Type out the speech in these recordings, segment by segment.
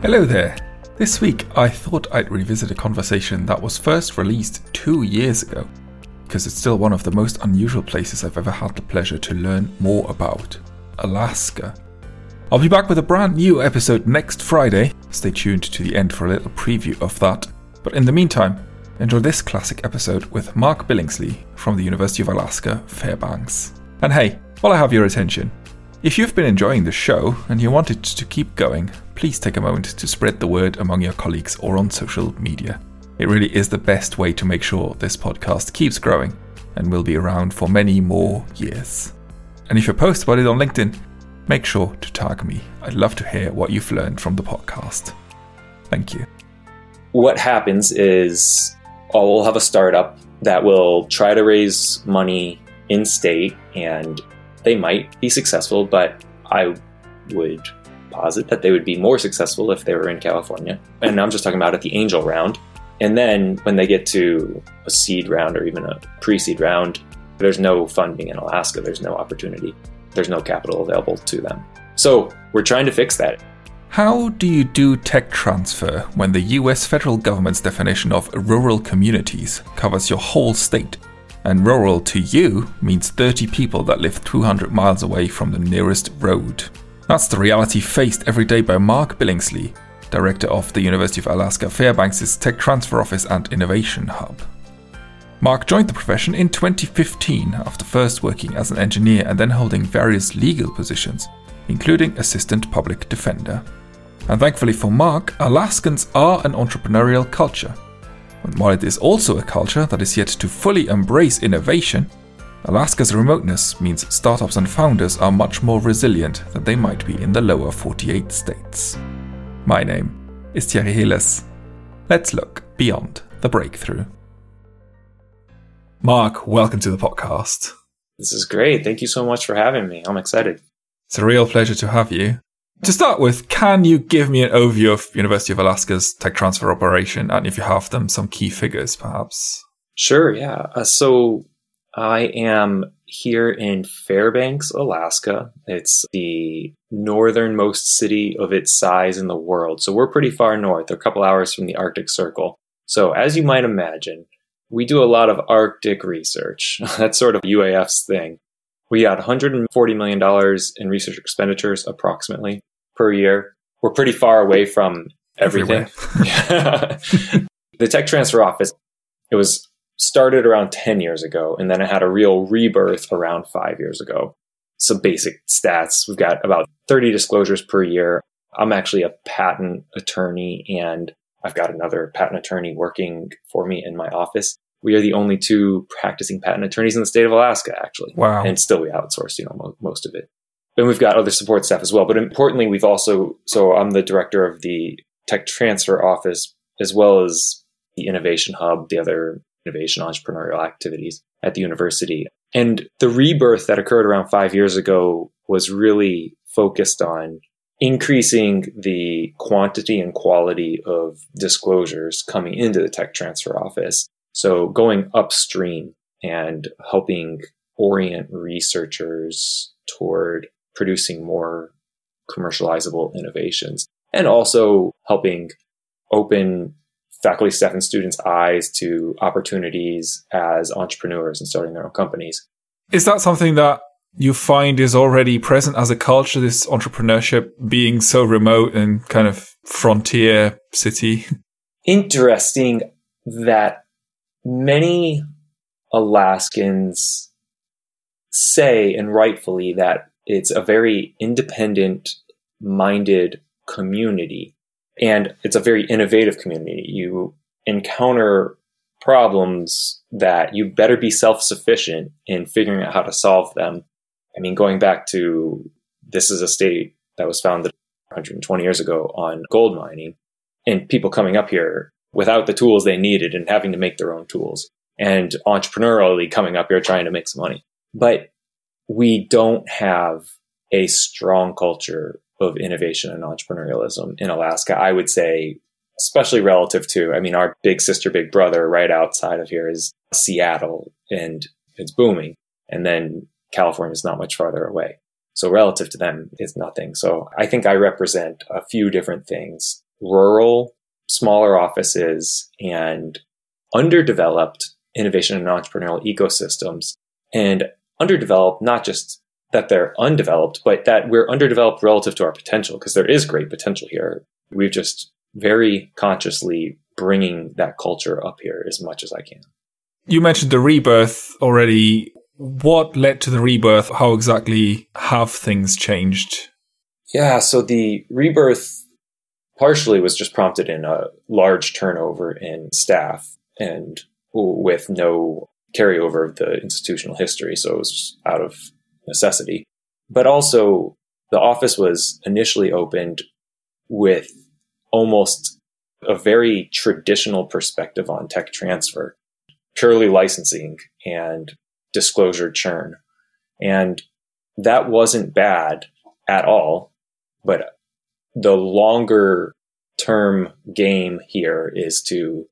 Hello there. This week I thought I'd revisit a conversation that was first released two years ago, because it's still one of the most unusual places I've ever had the pleasure to learn more about Alaska. I'll be back with a brand new episode next Friday. Stay tuned to the end for a little preview of that. But in the meantime, enjoy this classic episode with Mark Billingsley from the University of Alaska, Fairbanks. And hey, while I have your attention, if you've been enjoying the show and you want it to keep going, please take a moment to spread the word among your colleagues or on social media. It really is the best way to make sure this podcast keeps growing and will be around for many more years. And if you post about it on LinkedIn, make sure to tag me. I'd love to hear what you've learned from the podcast. Thank you. What happens is oh, I'll have a startup that will try to raise money in state and they might be successful, but I would posit that they would be more successful if they were in California. And I'm just talking about at the angel round. And then when they get to a seed round or even a pre seed round, there's no funding in Alaska, there's no opportunity, there's no capital available to them. So we're trying to fix that. How do you do tech transfer when the US federal government's definition of rural communities covers your whole state? And rural to you means 30 people that live 200 miles away from the nearest road. That's the reality faced every day by Mark Billingsley, director of the University of Alaska Fairbanks' Tech Transfer Office and Innovation Hub. Mark joined the profession in 2015 after first working as an engineer and then holding various legal positions, including assistant public defender. And thankfully for Mark, Alaskans are an entrepreneurial culture and while it is also a culture that is yet to fully embrace innovation, Alaska's remoteness means startups and founders are much more resilient than they might be in the lower 48 states. My name is Thierry Heles. Let's look beyond the breakthrough. Mark, welcome to the podcast. This is great. Thank you so much for having me. I'm excited. It's a real pleasure to have you. To start with, can you give me an overview of University of Alaska's tech transfer operation and if you have them, some key figures perhaps? Sure, yeah. Uh, so I am here in Fairbanks, Alaska. It's the northernmost city of its size in the world. So we're pretty far north, a couple hours from the Arctic Circle. So as you might imagine, we do a lot of Arctic research. That's sort of UAF's thing. We got $140 million in research expenditures approximately per year. We're pretty far away from everything. the tech transfer office, it was started around 10 years ago, and then it had a real rebirth around five years ago. Some basic stats. We've got about 30 disclosures per year. I'm actually a patent attorney, and I've got another patent attorney working for me in my office we are the only two practicing patent attorneys in the state of Alaska, actually. Wow. And still we outsource, you know, mo- most of it. And we've got other support staff as well. But importantly, we've also, so I'm the director of the tech transfer office, as well as the innovation hub, the other innovation entrepreneurial activities at the university. And the rebirth that occurred around five years ago was really focused on increasing the quantity and quality of disclosures coming into the tech transfer office so going upstream and helping orient researchers toward producing more commercializable innovations and also helping open faculty, staff, and students' eyes to opportunities as entrepreneurs and starting their own companies. Is that something that you find is already present as a culture, this entrepreneurship being so remote and kind of frontier city? Interesting that many Alaskans say, and rightfully, that it's a very independent minded community and it's a very innovative community. You encounter problems that you better be self sufficient in figuring out how to solve them. I mean, going back to this is a state that was founded 120 years ago on gold mining, and people coming up here without the tools they needed and having to make their own tools and entrepreneurially coming up here trying to make some money. But we don't have a strong culture of innovation and entrepreneurialism in Alaska. I would say, especially relative to, I mean, our big sister, big brother right outside of here is Seattle and it's booming. And then California is not much farther away. So relative to them, it's nothing. So I think I represent a few different things rural, smaller offices and underdeveloped innovation and entrepreneurial ecosystems. And underdeveloped, not just that they're undeveloped, but that we're underdeveloped relative to our potential, because there is great potential here. We've just very consciously bringing that culture up here as much as I can. You mentioned the rebirth already. What led to the rebirth? How exactly have things changed? Yeah, so the rebirth partially was just prompted in a large turnover in staff and with no carryover of the institutional history. So it was out of necessity. But also, the office was initially opened with almost a very traditional perspective on tech transfer, purely licensing and disclosure churn. And that wasn't bad at all. But the longer term game here is to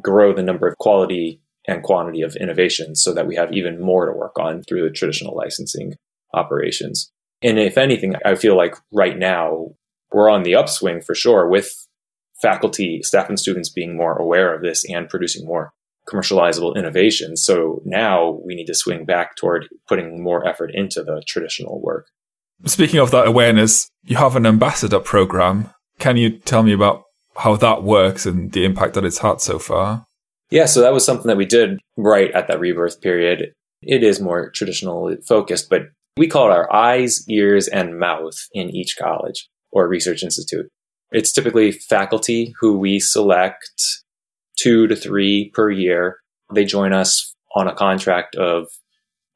grow the number of quality and quantity of innovations so that we have even more to work on through the traditional licensing operations. And if anything, I feel like right now we're on the upswing for sure with faculty, staff, and students being more aware of this and producing more commercializable innovations. So now we need to swing back toward putting more effort into the traditional work. Speaking of that awareness, you have an ambassador program. Can you tell me about how that works and the impact that it's had so far? Yeah, so that was something that we did right at that rebirth period. It is more traditionally focused, but we call it our eyes, ears, and mouth in each college or research institute. It's typically faculty who we select two to three per year. They join us on a contract of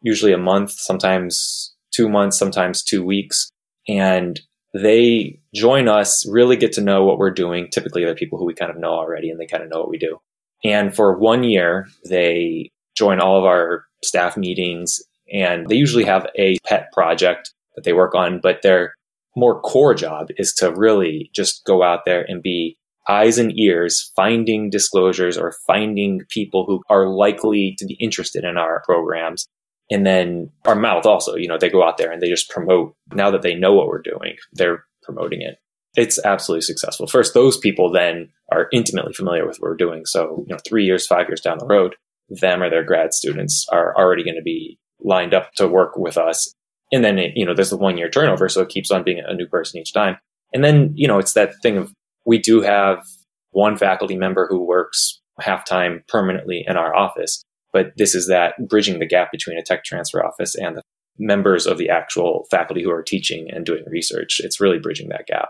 usually a month, sometimes two months, sometimes two weeks. And they join us, really get to know what we're doing. Typically, they're people who we kind of know already and they kind of know what we do. And for one year, they join all of our staff meetings and they usually have a pet project that they work on, but their more core job is to really just go out there and be eyes and ears, finding disclosures or finding people who are likely to be interested in our programs. And then our mouth also, you know, they go out there and they just promote. Now that they know what we're doing, they're promoting it. It's absolutely successful. First, those people then are intimately familiar with what we're doing. So, you know, three years, five years down the road, them or their grad students are already going to be lined up to work with us and then, it, you know, there's the one year turnover. So it keeps on being a new person each time. And then, you know, it's that thing of we do have one faculty member who works half time permanently in our office. But this is that bridging the gap between a tech transfer office and the members of the actual faculty who are teaching and doing research. It's really bridging that gap.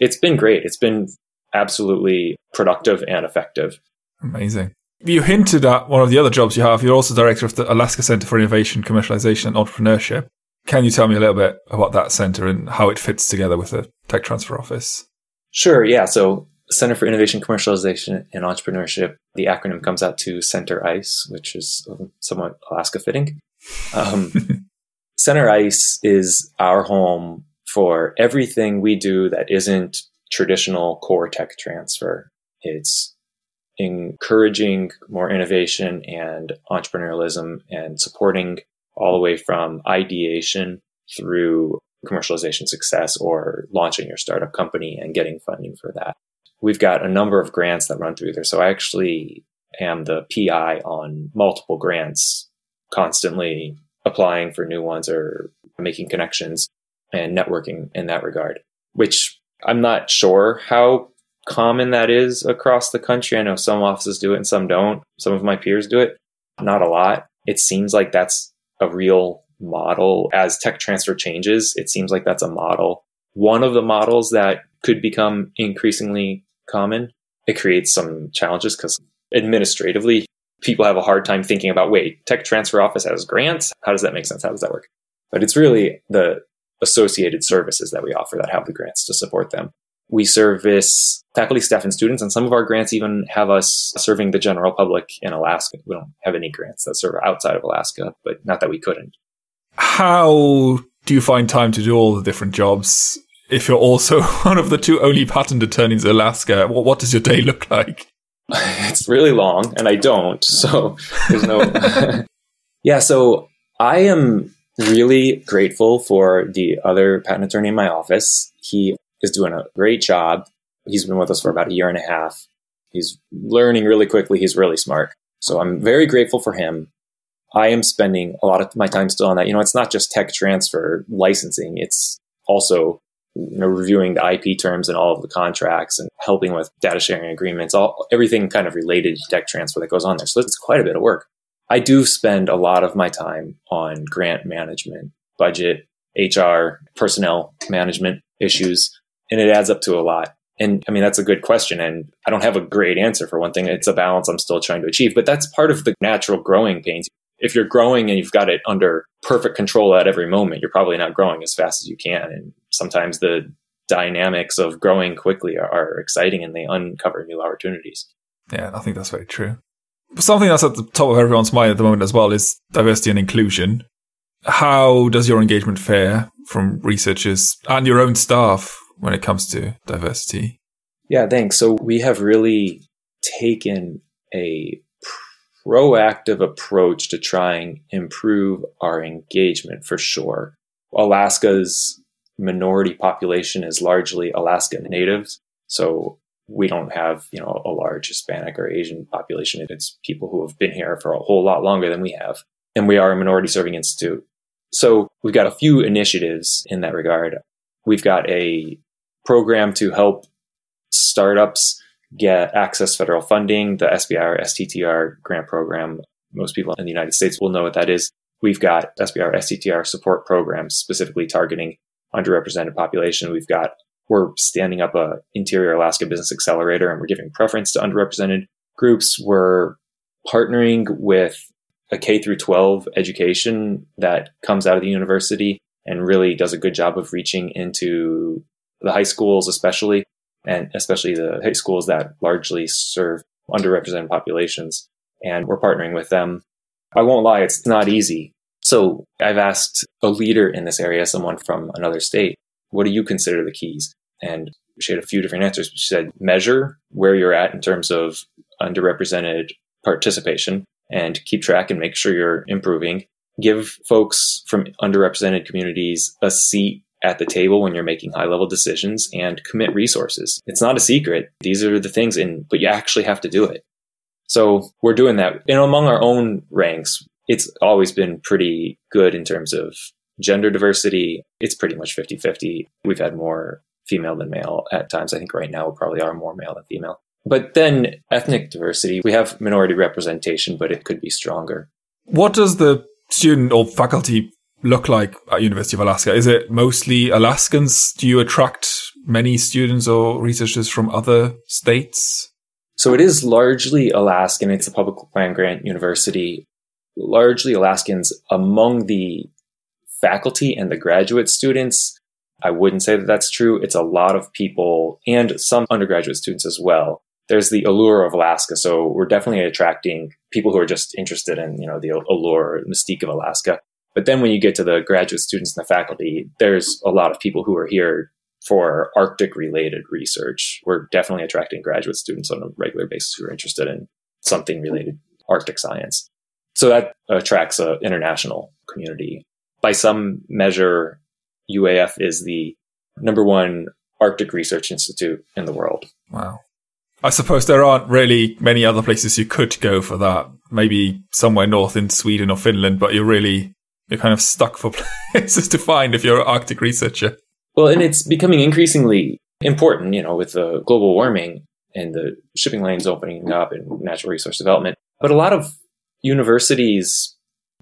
It's been great. It's been absolutely productive and effective. Amazing. You hinted at one of the other jobs you have. You're also director of the Alaska Center for Innovation, Commercialization, and Entrepreneurship. Can you tell me a little bit about that center and how it fits together with the Tech Transfer Office? Sure. Yeah. So, Center for Innovation, Commercialization, and Entrepreneurship, the acronym comes out to Center ICE, which is somewhat Alaska fitting. Um, Center ICE is our home for everything we do that isn't traditional core tech transfer. It's encouraging more innovation and entrepreneurialism and supporting all the way from ideation through commercialization success or launching your startup company and getting funding for that. We've got a number of grants that run through there. So I actually am the PI on multiple grants, constantly applying for new ones or making connections and networking in that regard, which I'm not sure how common that is across the country. I know some offices do it and some don't. Some of my peers do it, not a lot. It seems like that's a real model as tech transfer changes. It seems like that's a model. One of the models that could become increasingly common. It creates some challenges because administratively, people have a hard time thinking about wait, tech transfer office has grants. How does that make sense? How does that work? But it's really the associated services that we offer that have the grants to support them. We service faculty, staff, and students, and some of our grants even have us serving the general public in Alaska. We don't have any grants that serve outside of Alaska, but not that we couldn't. How do you find time to do all the different jobs? If you're also one of the two only patent attorneys in Alaska, what, what does your day look like? it's really long, and I don't. So there's no. yeah, so I am really grateful for the other patent attorney in my office. He is doing a great job He's been with us for about a year and a half. He's learning really quickly. He's really smart. So I'm very grateful for him. I am spending a lot of my time still on that. You know, it's not just tech transfer licensing. It's also you know, reviewing the IP terms and all of the contracts and helping with data sharing agreements, all everything kind of related to tech transfer that goes on there. So it's quite a bit of work. I do spend a lot of my time on grant management, budget, HR, personnel management issues, and it adds up to a lot. And I mean, that's a good question. And I don't have a great answer for one thing. It's a balance I'm still trying to achieve, but that's part of the natural growing pains. If you're growing and you've got it under perfect control at every moment, you're probably not growing as fast as you can. And sometimes the dynamics of growing quickly are, are exciting and they uncover new opportunities. Yeah, I think that's very true. Something that's at the top of everyone's mind at the moment as well is diversity and inclusion. How does your engagement fare from researchers and your own staff when it comes to diversity? Yeah, thanks. So we have really taken a proactive approach to trying improve our engagement for sure. Alaska's minority population is largely Alaska natives. So we don't have, you know, a large Hispanic or Asian population. It's people who have been here for a whole lot longer than we have. And we are a minority serving institute. So we've got a few initiatives in that regard. We've got a program to help startups get access federal funding, the SBIR STTR grant program. Most people in the United States will know what that is. We've got SBIR STTR support programs specifically targeting underrepresented population. We've got we're standing up a interior Alaska business accelerator and we're giving preference to underrepresented groups. We're partnering with a K through 12 education that comes out of the university and really does a good job of reaching into the high schools, especially, and especially the high schools that largely serve underrepresented populations. And we're partnering with them. I won't lie, it's not easy. So I've asked a leader in this area, someone from another state, what do you consider the keys? And she had a few different answers. She said, measure where you're at in terms of underrepresented participation and keep track and make sure you're improving. Give folks from underrepresented communities a seat at the table when you're making high level decisions and commit resources. It's not a secret. These are the things in, but you actually have to do it. So we're doing that. And among our own ranks, it's always been pretty good in terms of gender diversity. It's pretty much 50 50. We've had more female than male at times. I think right now we probably are more male than female. But then ethnic diversity, we have minority representation, but it could be stronger. What does the student or faculty look like at University of Alaska? Is it mostly Alaskans? Do you attract many students or researchers from other states? So it is largely Alaskan. It's a public land grant university. Largely Alaskans among the faculty and the graduate students. I wouldn't say that that's true. It's a lot of people and some undergraduate students as well. There's the allure of Alaska. So we're definitely attracting people who are just interested in, you know, the allure, mystique of Alaska. But then when you get to the graduate students and the faculty, there's a lot of people who are here for Arctic related research. We're definitely attracting graduate students on a regular basis who are interested in something related Arctic science. So that attracts an international community. By some measure, UAF is the number one Arctic research institute in the world. Wow. I suppose there aren't really many other places you could go for that. Maybe somewhere north in Sweden or Finland, but you're really you're kind of stuck for places to find if you're an Arctic researcher. Well, and it's becoming increasingly important, you know, with the global warming and the shipping lanes opening up and natural resource development. But a lot of universities,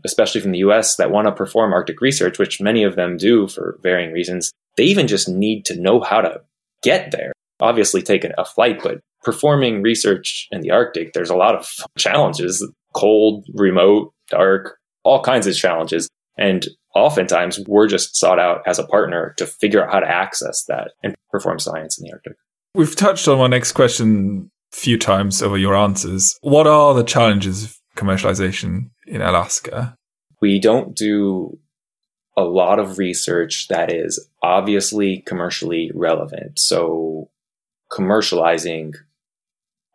especially from the US, that want to perform Arctic research, which many of them do for varying reasons, they even just need to know how to get there. Obviously, take a flight, but performing research in the Arctic, there's a lot of challenges cold, remote, dark, all kinds of challenges. And oftentimes we're just sought out as a partner to figure out how to access that and perform science in the Arctic. We've touched on my next question a few times over your answers. What are the challenges of commercialization in Alaska? We don't do a lot of research that is obviously commercially relevant. So commercializing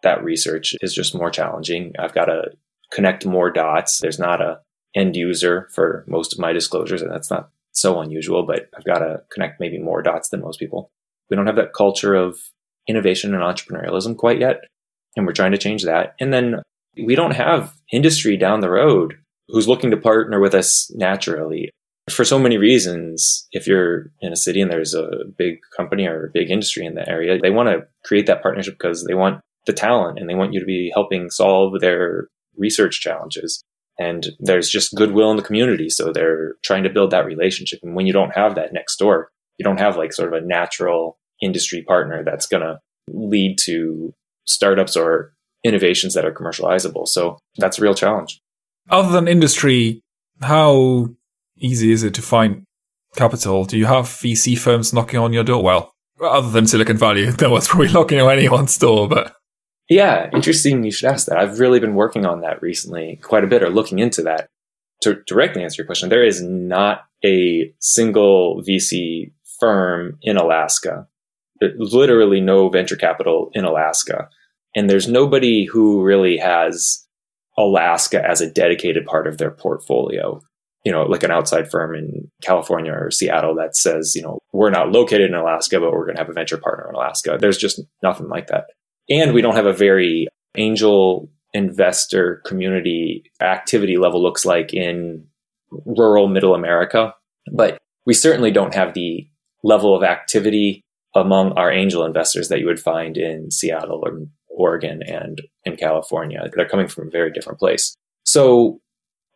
that research is just more challenging. I've got to connect more dots. There's not a end user for most of my disclosures, and that's not so unusual, but I've got to connect maybe more dots than most people. We don't have that culture of innovation and entrepreneurialism quite yet. And we're trying to change that. And then we don't have industry down the road who's looking to partner with us naturally for so many reasons. If you're in a city and there's a big company or a big industry in the area, they want to create that partnership because they want the talent and they want you to be helping solve their research challenges. And there's just goodwill in the community. So they're trying to build that relationship. And when you don't have that next door, you don't have like sort of a natural industry partner that's going to lead to startups or innovations that are commercializable. So that's a real challenge. Other than industry, how easy is it to find capital? Do you have VC firms knocking on your door? Well, other than Silicon Valley, no one's probably knocking on anyone's door, but. Yeah, interesting you should ask that. I've really been working on that recently quite a bit or looking into that. To directly answer your question, there is not a single VC firm in Alaska. There's literally no venture capital in Alaska. And there's nobody who really has Alaska as a dedicated part of their portfolio. You know, like an outside firm in California or Seattle that says, you know, we're not located in Alaska, but we're going to have a venture partner in Alaska. There's just nothing like that. And we don't have a very angel investor community activity level looks like in rural middle America. But we certainly don't have the level of activity among our angel investors that you would find in Seattle or Oregon and in California. They're coming from a very different place. So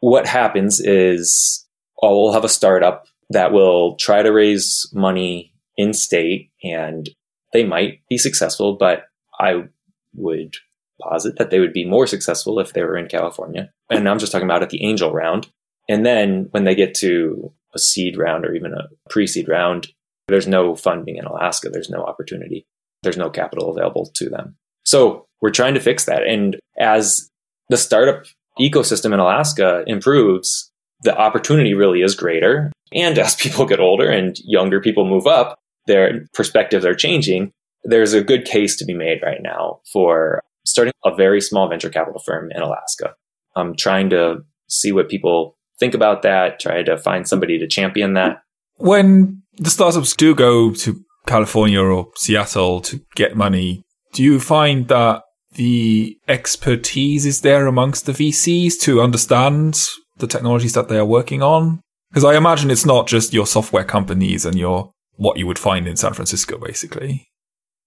what happens is oh, we'll have a startup that will try to raise money in state and they might be successful, but I would posit that they would be more successful if they were in California. And I'm just talking about at the angel round. And then when they get to a seed round or even a pre seed round, there's no funding in Alaska. There's no opportunity. There's no capital available to them. So we're trying to fix that. And as the startup ecosystem in Alaska improves, the opportunity really is greater. And as people get older and younger people move up, their perspectives are changing. There's a good case to be made right now for starting a very small venture capital firm in Alaska. I'm trying to see what people think about that, try to find somebody to champion that. When the startups do go to California or Seattle to get money, do you find that the expertise is there amongst the VCs to understand the technologies that they are working on? Because I imagine it's not just your software companies and your what you would find in San Francisco, basically.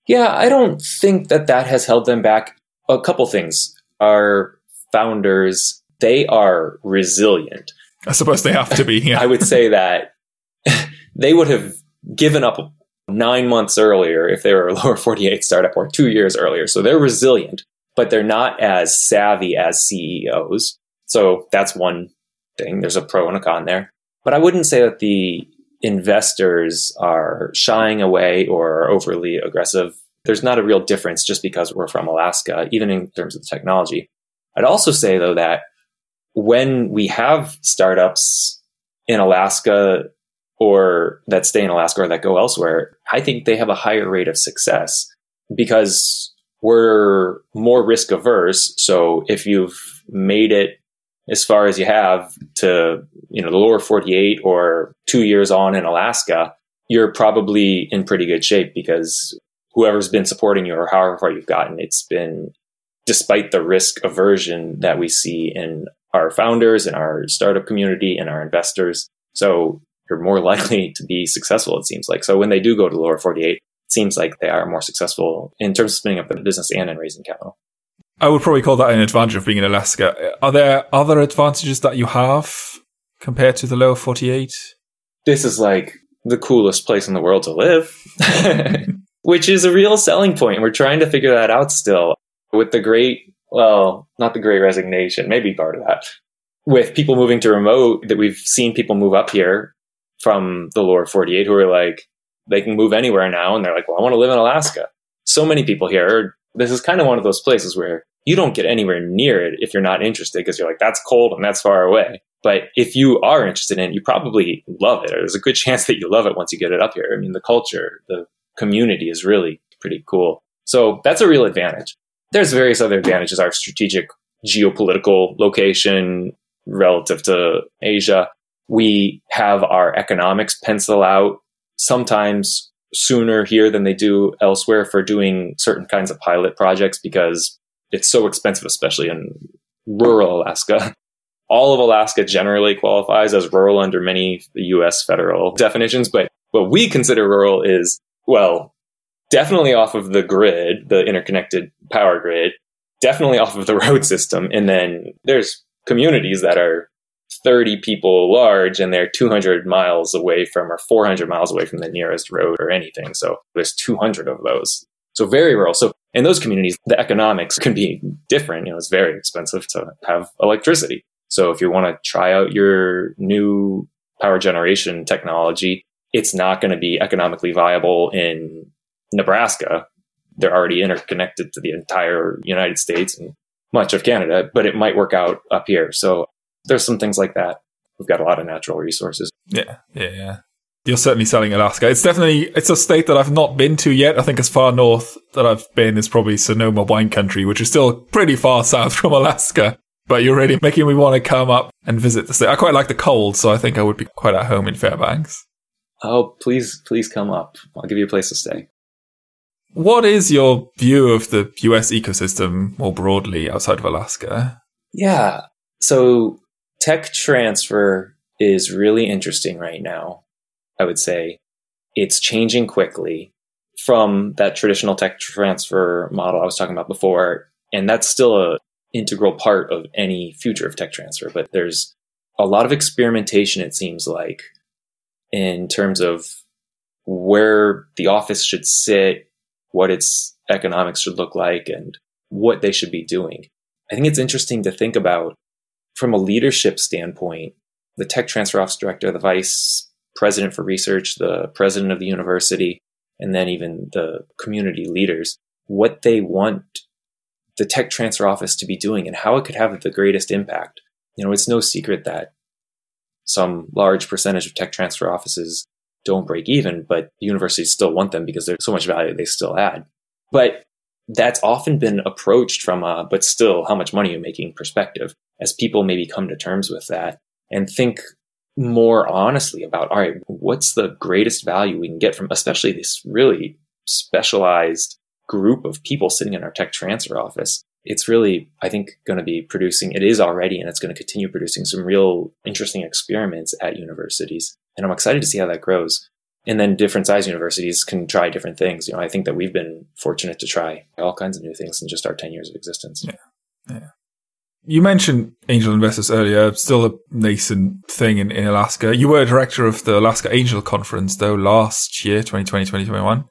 Yeah, I don't think that that has held them back. A couple things. Our founders, they are resilient. I suppose they have to be. Yeah. I would say that they would have given up nine months earlier if they were a lower 48 startup or two years earlier. So they're resilient, but they're not as savvy as CEOs. So that's one thing. There's a pro and a con there. But I wouldn't say that the investors are shying away or overly aggressive. There's not a real difference just because we're from Alaska, even in terms of the technology. I'd also say though that when we have startups in Alaska or that stay in Alaska or that go elsewhere, I think they have a higher rate of success because we're more risk averse. So if you've made it as far as you have to, you know, the lower 48 or two years on in Alaska, you're probably in pretty good shape because whoever's been supporting you or however far you've gotten, it's been despite the risk aversion that we see in our founders and our startup community and our investors. So you're more likely to be successful, it seems like. So when they do go to lower 48, it seems like they are more successful in terms of spinning up the business and in raising capital. I would probably call that an advantage of being in Alaska. Are there other advantages that you have compared to the lower 48? This is like the coolest place in the world to live, which is a real selling point. We're trying to figure that out still with the great, well, not the great resignation, maybe part of that. With people moving to remote, that we've seen people move up here from the lower 48 who are like, they can move anywhere now. And they're like, well, I want to live in Alaska. So many people here. This is kind of one of those places where you don't get anywhere near it if you're not interested because you're like, that's cold and that's far away. But if you are interested in it, you probably love it. Or there's a good chance that you love it once you get it up here. I mean, the culture, the community is really pretty cool. So that's a real advantage. There's various other advantages. Our strategic geopolitical location relative to Asia we have our economics pencil out sometimes sooner here than they do elsewhere for doing certain kinds of pilot projects because it's so expensive, especially in rural Alaska. All of Alaska generally qualifies as rural under many US federal definitions, but what we consider rural is, well, definitely off of the grid, the interconnected power grid, definitely off of the road system. And then there's communities that are 30 people large and they're 200 miles away from or 400 miles away from the nearest road or anything. So there's 200 of those. So very rural. So in those communities, the economics can be different. You know, it's very expensive to have electricity. So if you want to try out your new power generation technology, it's not going to be economically viable in Nebraska. They're already interconnected to the entire United States and much of Canada, but it might work out up here. So there's some things like that. We've got a lot of natural resources. Yeah, yeah, yeah. You're certainly selling Alaska. It's definitely it's a state that I've not been to yet. I think as far north that I've been is probably Sonoma wine country, which is still pretty far south from Alaska. But you're really making me want to come up and visit the state. I quite like the cold, so I think I would be quite at home in Fairbanks. Oh, please, please come up. I'll give you a place to stay. What is your view of the US ecosystem more broadly outside of Alaska? Yeah. So tech transfer is really interesting right now. I would say it's changing quickly from that traditional tech transfer model I was talking about before. And that's still a integral part of any future of tech transfer. But there's a lot of experimentation, it seems like, in terms of where the office should sit, what its economics should look like, and what they should be doing. I think it's interesting to think about from a leadership standpoint, the tech transfer office director, the vice president for research, the president of the university, and then even the community leaders, what they want the tech transfer office to be doing and how it could have the greatest impact. You know, it's no secret that some large percentage of tech transfer offices don't break even, but universities still want them because there's so much value they still add. But that's often been approached from a, but still, how much money are you making perspective as people maybe come to terms with that and think more honestly about, all right, what's the greatest value we can get from, especially this really specialized group of people sitting in our tech transfer office. It's really, I think, going to be producing, it is already, and it's going to continue producing some real interesting experiments at universities. And I'm excited to see how that grows and then different size universities can try different things. You know, I think that we've been fortunate to try all kinds of new things in just our 10 years of existence. Yeah. Yeah. You mentioned angel investors earlier, still a nascent thing in, in Alaska. You were director of the Alaska Angel Conference, though, last year, 2020, 2021.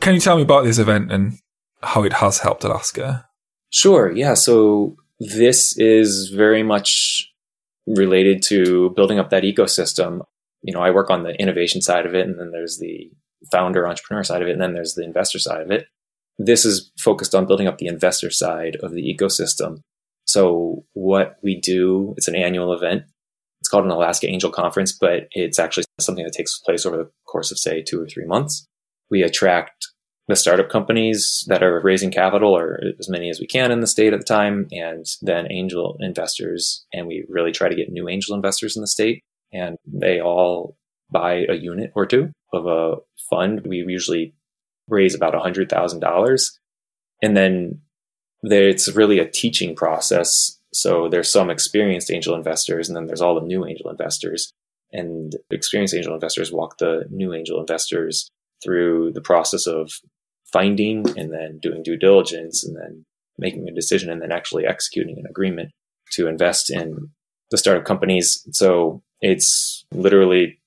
Can you tell me about this event and how it has helped Alaska? Sure. Yeah. So this is very much related to building up that ecosystem you know, I work on the innovation side of it, and then there's the founder entrepreneur side of it, and then there's the investor side of it. This is focused on building up the investor side of the ecosystem. So what we do, it's an annual event. It's called an Alaska Angel Conference, but it's actually something that takes place over the course of say two or three months. We attract the startup companies that are raising capital or as many as we can in the state at the time and then angel investors and we really try to get new angel investors in the state and they all buy a unit or two of a fund. We usually raise about $100,000. And then there, it's really a teaching process. So there's some experienced angel investors, and then there's all the new angel investors. And experienced angel investors walk the new angel investors through the process of finding and then doing due diligence and then making a decision and then actually executing an agreement to invest in the startup companies. So it's literally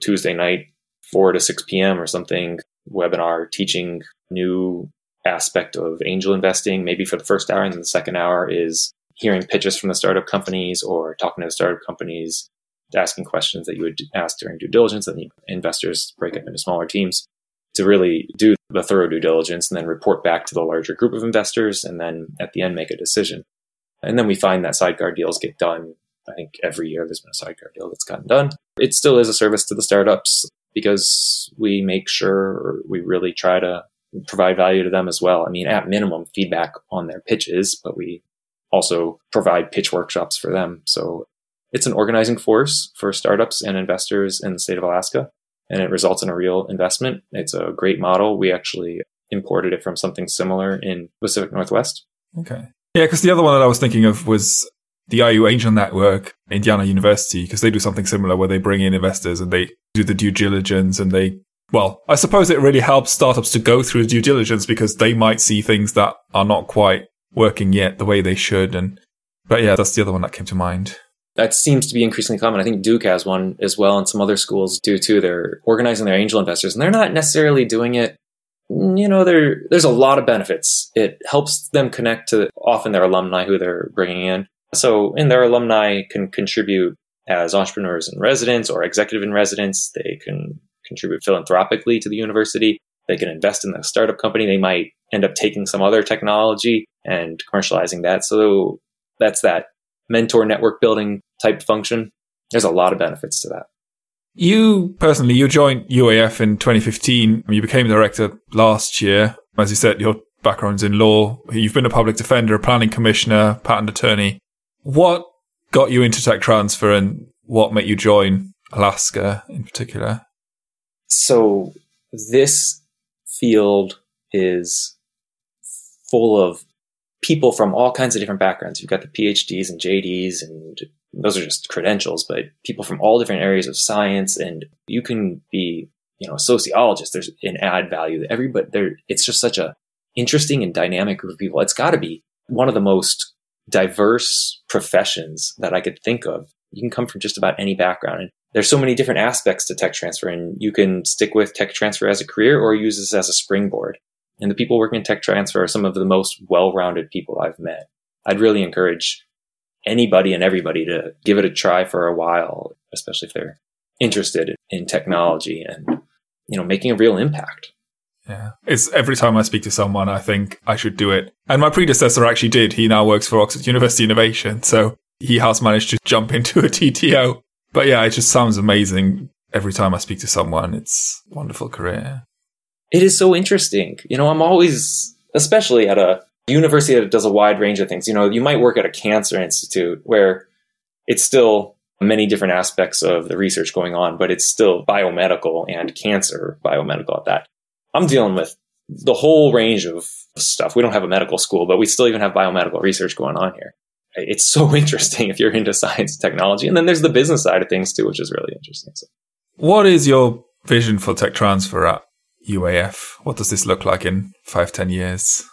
Tuesday night, 4 to 6 p.m. or something, webinar teaching new aspect of angel investing, maybe for the first hour. And then the second hour is hearing pitches from the startup companies or talking to the startup companies, asking questions that you would ask during due diligence. And the investors break up into smaller teams to really do the thorough due diligence and then report back to the larger group of investors. And then at the end, make a decision. And then we find that sidecar deals get done I think every year there's been a sidecar deal that's gotten done. It still is a service to the startups because we make sure we really try to provide value to them as well. I mean, at minimum, feedback on their pitches, but we also provide pitch workshops for them. So it's an organizing force for startups and investors in the state of Alaska. and it results in a real investment. It's a great model. We actually imported it from something similar in Pacific Northwest. Okay. Yeah, because the other one that I was thinking of was the IU Angel Network, Indiana University, because they do something similar where they bring in investors and they do the due diligence and they, well, I suppose it really helps startups to go through due diligence because they might see things that are not quite working yet the way they should. And, but yeah, that's the other one that came to mind. That seems to be increasingly common. I think Duke has one as well, and some other schools do too. They're organizing their angel investors, and they're not necessarily doing it you know, there there's a lot of benefits. It helps them connect to often their alumni who they're bringing in. So, and their alumni can contribute as entrepreneurs in residence or executive in residence. They can contribute philanthropically to the university. They can invest in the startup company. They might end up taking some other technology and commercializing that. So that's that mentor network building type function. There's a lot of benefits to that. You personally, you joined UAF in 2015. You became director last year. As you said, your background's in law. You've been a public defender, a planning commissioner, patent attorney. What got you into tech transfer and what made you join Alaska in particular? So this field is full of people from all kinds of different backgrounds. You've got the PhDs and JDs, and those are just credentials, but people from all different areas of science. And you can be, you know, a sociologist. There's an add value. Everybody there. It's just such a interesting and dynamic group of people. It's got to be one of the most diverse professions that I could think of. You can come from just about any background. And there's so many different aspects to tech transfer, and you can stick with tech transfer as a career or use this as a springboard. And the people working in tech transfer are some of the most well rounded people I've met. I'd really encourage anybody and everybody to give it a try for a while, especially if they're interested in technology and you know making a real impact. Yeah. It's every time I speak to someone, I think I should do it. And my predecessor actually did. He now works for Oxford University Innovation. So he has managed to jump into a TTO. But yeah, it just sounds amazing every time I speak to someone. It's a wonderful career. It is so interesting. You know, I'm always, especially at a university that does a wide range of things. You know, you might work at a cancer institute where it's still many different aspects of the research going on, but it's still biomedical and cancer biomedical at that. I'm dealing with the whole range of stuff. We don't have a medical school, but we still even have biomedical research going on here. It's so interesting if you're into science and technology. And then there's the business side of things too, which is really interesting. So. What is your vision for tech transfer at UAF? What does this look like in five, ten years?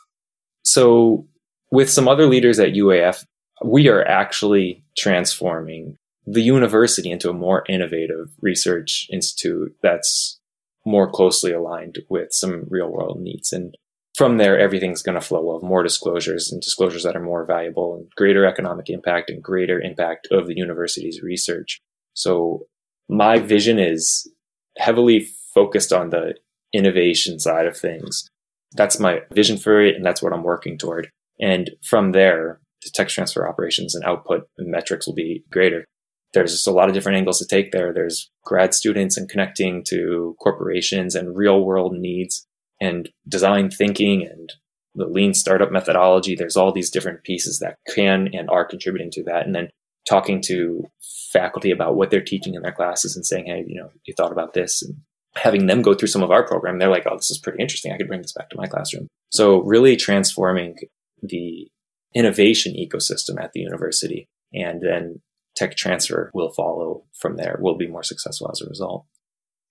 So with some other leaders at UAF, we are actually transforming the university into a more innovative research institute that's more closely aligned with some real world needs. And from there, everything's going to flow of more disclosures and disclosures that are more valuable and greater economic impact and greater impact of the university's research. So my vision is heavily focused on the innovation side of things. That's my vision for it. And that's what I'm working toward. And from there, the tech transfer operations and output and metrics will be greater there's just a lot of different angles to take there. There's grad students and connecting to corporations and real world needs and design thinking and the lean startup methodology. There's all these different pieces that can and are contributing to that. And then talking to faculty about what they're teaching in their classes and saying, Hey, you know, you thought about this and having them go through some of our program. They're like, Oh, this is pretty interesting. I could bring this back to my classroom. So really transforming the innovation ecosystem at the university and then tech transfer will follow from there. We'll be more successful as a result.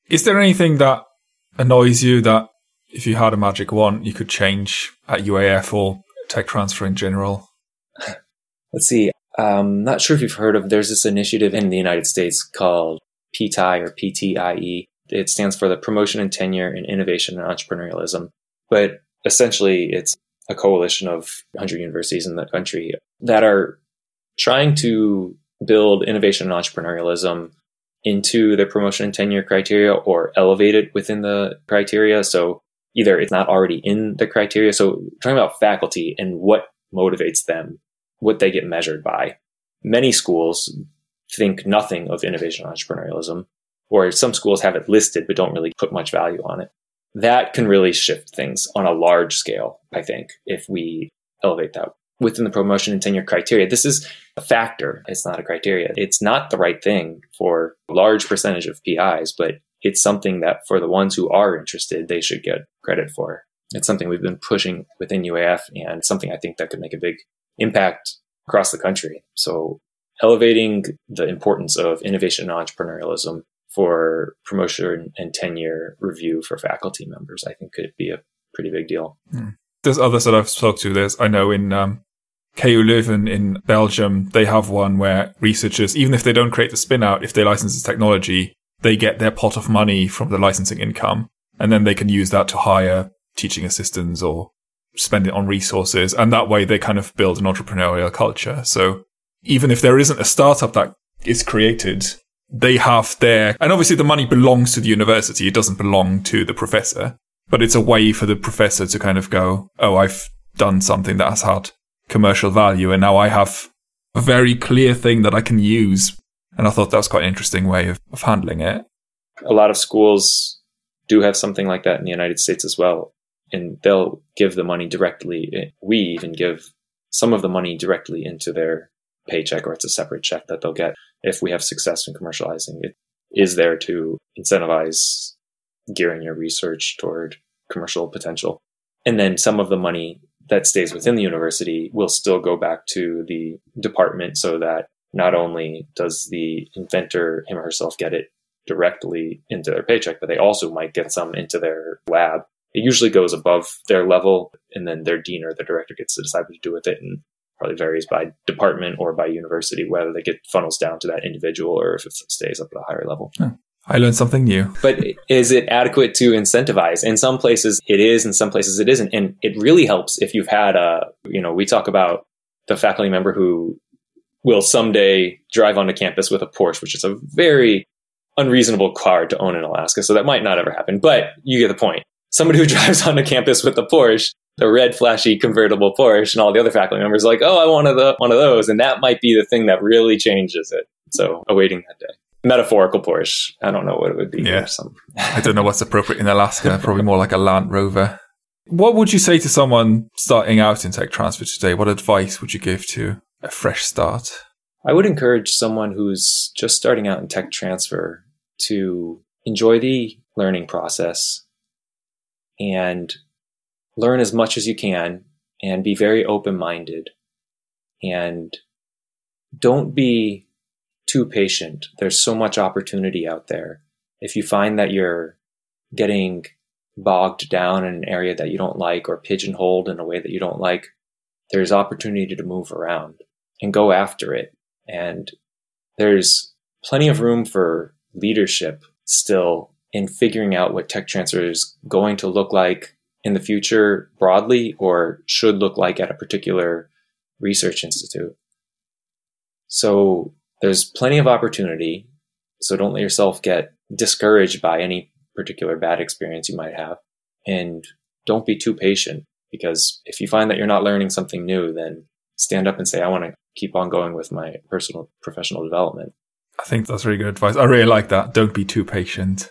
Is there anything that annoys you that if you had a magic wand, you could change at UAF or tech transfer in general? Let's see. I'm not sure if you've heard of, there's this initiative in the United States called PTI or PTIE. It stands for the Promotion and Tenure in Innovation and Entrepreneurialism. But essentially, it's a coalition of 100 universities in the country that are trying to build innovation and entrepreneurialism into the promotion and tenure criteria or elevate it within the criteria. So either it's not already in the criteria. So talking about faculty and what motivates them, what they get measured by. Many schools think nothing of innovation and entrepreneurialism, or some schools have it listed but don't really put much value on it. That can really shift things on a large scale, I think, if we elevate that within the promotion and tenure criteria. This is a factor. It's not a criteria. It's not the right thing for a large percentage of PIs, but it's something that for the ones who are interested, they should get credit for. It's something we've been pushing within UAF and something I think that could make a big impact across the country. So elevating the importance of innovation and entrepreneurialism for promotion and tenure review for faculty members, I think could be a pretty big deal. Hmm. There's others that I've spoke to. There's, I know in um, KU Leuven in Belgium, they have one where researchers, even if they don't create the spin out, if they license the technology, they get their pot of money from the licensing income. And then they can use that to hire teaching assistants or spend it on resources. And that way they kind of build an entrepreneurial culture. So even if there isn't a startup that is created, they have their, and obviously the money belongs to the university. It doesn't belong to the professor, but it's a way for the professor to kind of go, Oh, I've done something that has had commercial value. And now I have a very clear thing that I can use. And I thought that was quite an interesting way of, of handling it. A lot of schools do have something like that in the United States as well. And they'll give the money directly. We even give some of the money directly into their paycheck or it's a separate check that they'll get if we have success in commercializing. It is there to incentivize gearing your research toward commercial potential. And then some of the money that stays within the university will still go back to the department so that not only does the inventor him or herself get it directly into their paycheck, but they also might get some into their lab. It usually goes above their level, and then their dean or the director gets to decide what to do with it. And probably varies by department or by university whether they get funnels down to that individual or if it stays up at a higher level. I learned something new. But is it adequate to incentivize? In some places it is, in some places it isn't. And it really helps if you've had a, you know, we talk about the faculty member who will someday drive onto campus with a Porsche, which is a very unreasonable car to own in Alaska. So that might not ever happen, but you get the point. Somebody who drives onto campus with a Porsche the red flashy convertible Porsche, and all the other faculty members like, oh, I the one of those, and that might be the thing that really changes it. So awaiting that day. Metaphorical Porsche. I don't know what it would be. Yeah. I don't know what's appropriate in Alaska. Probably more like a Land Rover. What would you say to someone starting out in tech transfer today? What advice would you give to a fresh start? I would encourage someone who's just starting out in tech transfer to enjoy the learning process and learn as much as you can and be very open minded and don't be too patient. There's so much opportunity out there. If you find that you're getting bogged down in an area that you don't like or pigeonholed in a way that you don't like, there's opportunity to move around and go after it. And there's plenty of room for leadership still in figuring out what tech transfer is going to look like in the future broadly or should look like at a particular research institute. So there's plenty of opportunity. So don't let yourself get discouraged by any particular bad experience you might have. And don't be too patient because if you find that you're not learning something new, then stand up and say, I want to keep on going with my personal professional development. I think that's really good advice. I really like that. Don't be too patient.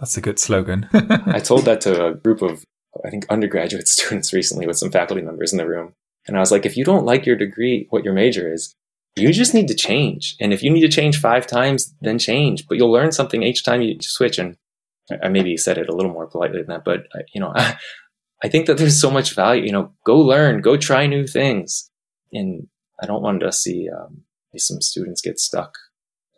That's a good slogan. I told that to a group of I think undergraduate students recently with some faculty members in the room. And I was like, if you don't like your degree, what your major is, you just need to change. And if you need to change five times, then change. But you'll learn something each time you switch. And I maybe said it a little more politely than that, but you know, I, I think that there's so much value. You know, go learn, go try new things. And I don't want to see um, some students get stuck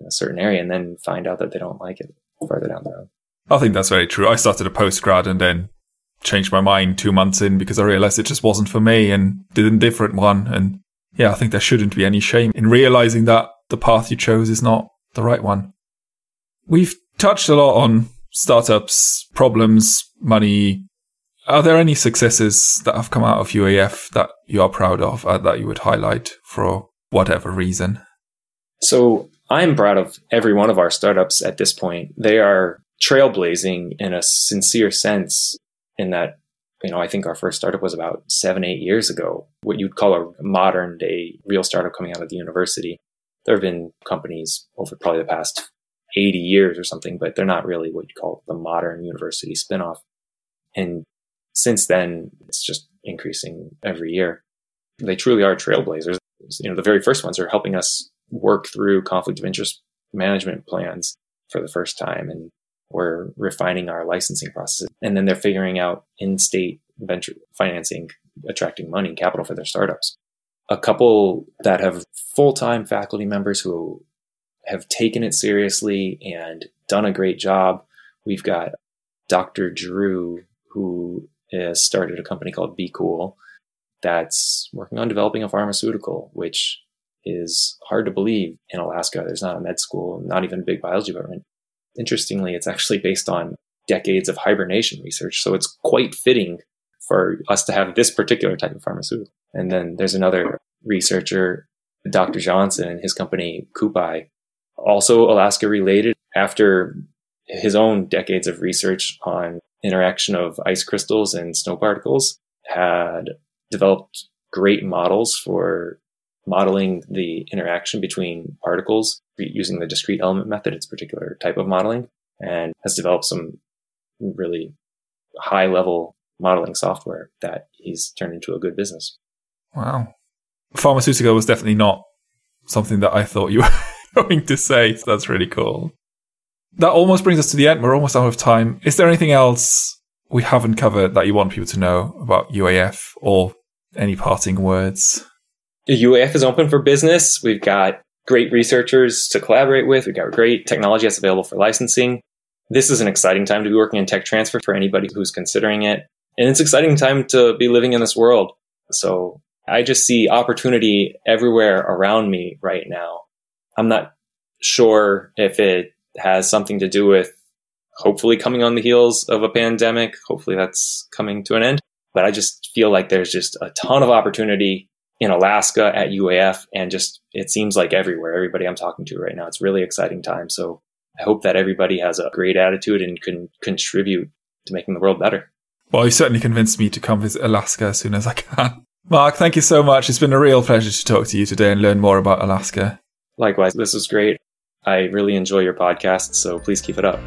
in a certain area and then find out that they don't like it further down the road. I think that's very true. I started a postgrad and then changed my mind two months in because I realized it just wasn't for me and did a different one. And yeah, I think there shouldn't be any shame in realizing that the path you chose is not the right one. We've touched a lot on startups, problems, money. Are there any successes that have come out of UAF that you are proud of uh, that you would highlight for whatever reason? So I'm proud of every one of our startups at this point. They are trailblazing in a sincere sense in that you know, I think our first startup was about seven, eight years ago, what you'd call a modern day real startup coming out of the university. There have been companies over probably the past 80 years or something, but they're not really what you'd call the modern university spinoff. And since then, it's just increasing every year. They truly are trailblazers. You know, the very first ones are helping us work through conflict of interest management plans for the first time. And we're refining our licensing processes. And then they're figuring out in state venture financing, attracting money, and capital for their startups. A couple that have full time faculty members who have taken it seriously and done a great job. We've got Dr. Drew, who has started a company called Be Cool that's working on developing a pharmaceutical, which is hard to believe in Alaska. There's not a med school, not even a big biology department. Interestingly, it's actually based on decades of hibernation research. So it's quite fitting for us to have this particular type of pharmaceutical. And then there's another researcher, Dr. Johnson and his company, Coupi, also Alaska related after his own decades of research on interaction of ice crystals and snow particles had developed great models for modeling the interaction between particles using the discrete element method, its particular type of modeling, and has developed some really high level modeling software that he's turned into a good business. Wow. Pharmaceutical was definitely not something that I thought you were going to say. So that's really cool. That almost brings us to the end. We're almost out of time. Is there anything else we haven't covered that you want people to know about UAF or any parting words? UAF is open for business. We've got great researchers to collaborate with. We've got great technology that's available for licensing. This is an exciting time to be working in tech transfer for anybody who's considering it. And it's exciting time to be living in this world. So I just see opportunity everywhere around me right now. I'm not sure if it has something to do with hopefully coming on the heels of a pandemic. Hopefully that's coming to an end. But I just feel like there's just a ton of opportunity in Alaska at UAF and just it seems like everywhere. Everybody I'm talking to right now, it's really exciting time. So I hope that everybody has a great attitude and can contribute to making the world better. Well, you certainly convinced me to come visit Alaska as soon as I can. Mark, thank you so much. It's been a real pleasure to talk to you today and learn more about Alaska. Likewise, this was great. I really enjoy your podcast, so please keep it up.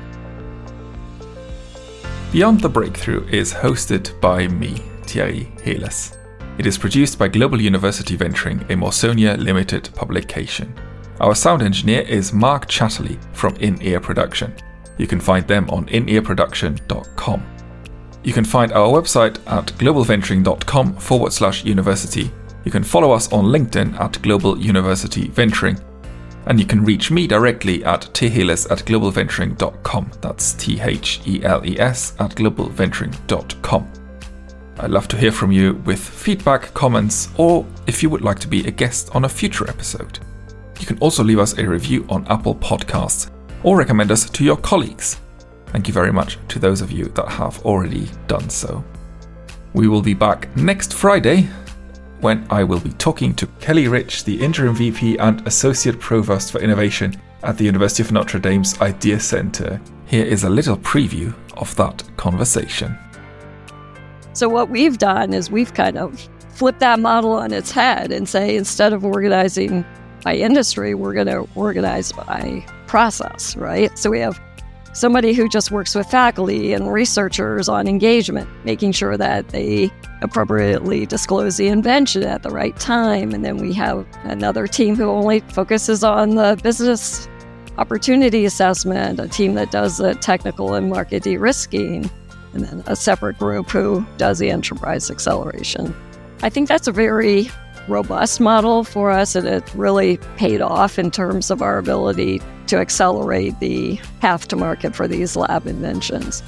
Beyond the Breakthrough is hosted by me, Thierry Heles. It is produced by Global University Venturing, a Mawsonia Limited publication. Our sound engineer is Mark Chatterley from In Ear Production. You can find them on inearproduction.com. You can find our website at globalventuring.com forward slash university. You can follow us on LinkedIn at Global University Venturing. And you can reach me directly at theles at globalventuring.com. That's T H E L E S at globalventuring.com. I'd love to hear from you with feedback, comments, or if you would like to be a guest on a future episode. You can also leave us a review on Apple Podcasts or recommend us to your colleagues. Thank you very much to those of you that have already done so. We will be back next Friday when I will be talking to Kelley Rich, the Interim VP and Associate Provost for Innovation at the University of Notre Dame's IDEA Center. Here is a little preview of that conversation. So, what we've done is we've kind of flipped that model on its head and say instead of organizing by industry, we're going to organize by process, right? So, we have somebody who just works with faculty and researchers on engagement, making sure that they appropriately disclose the invention at the right time. And then we have another team who only focuses on the business opportunity assessment, a team that does the technical and market de risking and then a separate group who does the enterprise acceleration. I think that's a very robust model for us, and it really paid off in terms of our ability to accelerate the path to market for these lab inventions.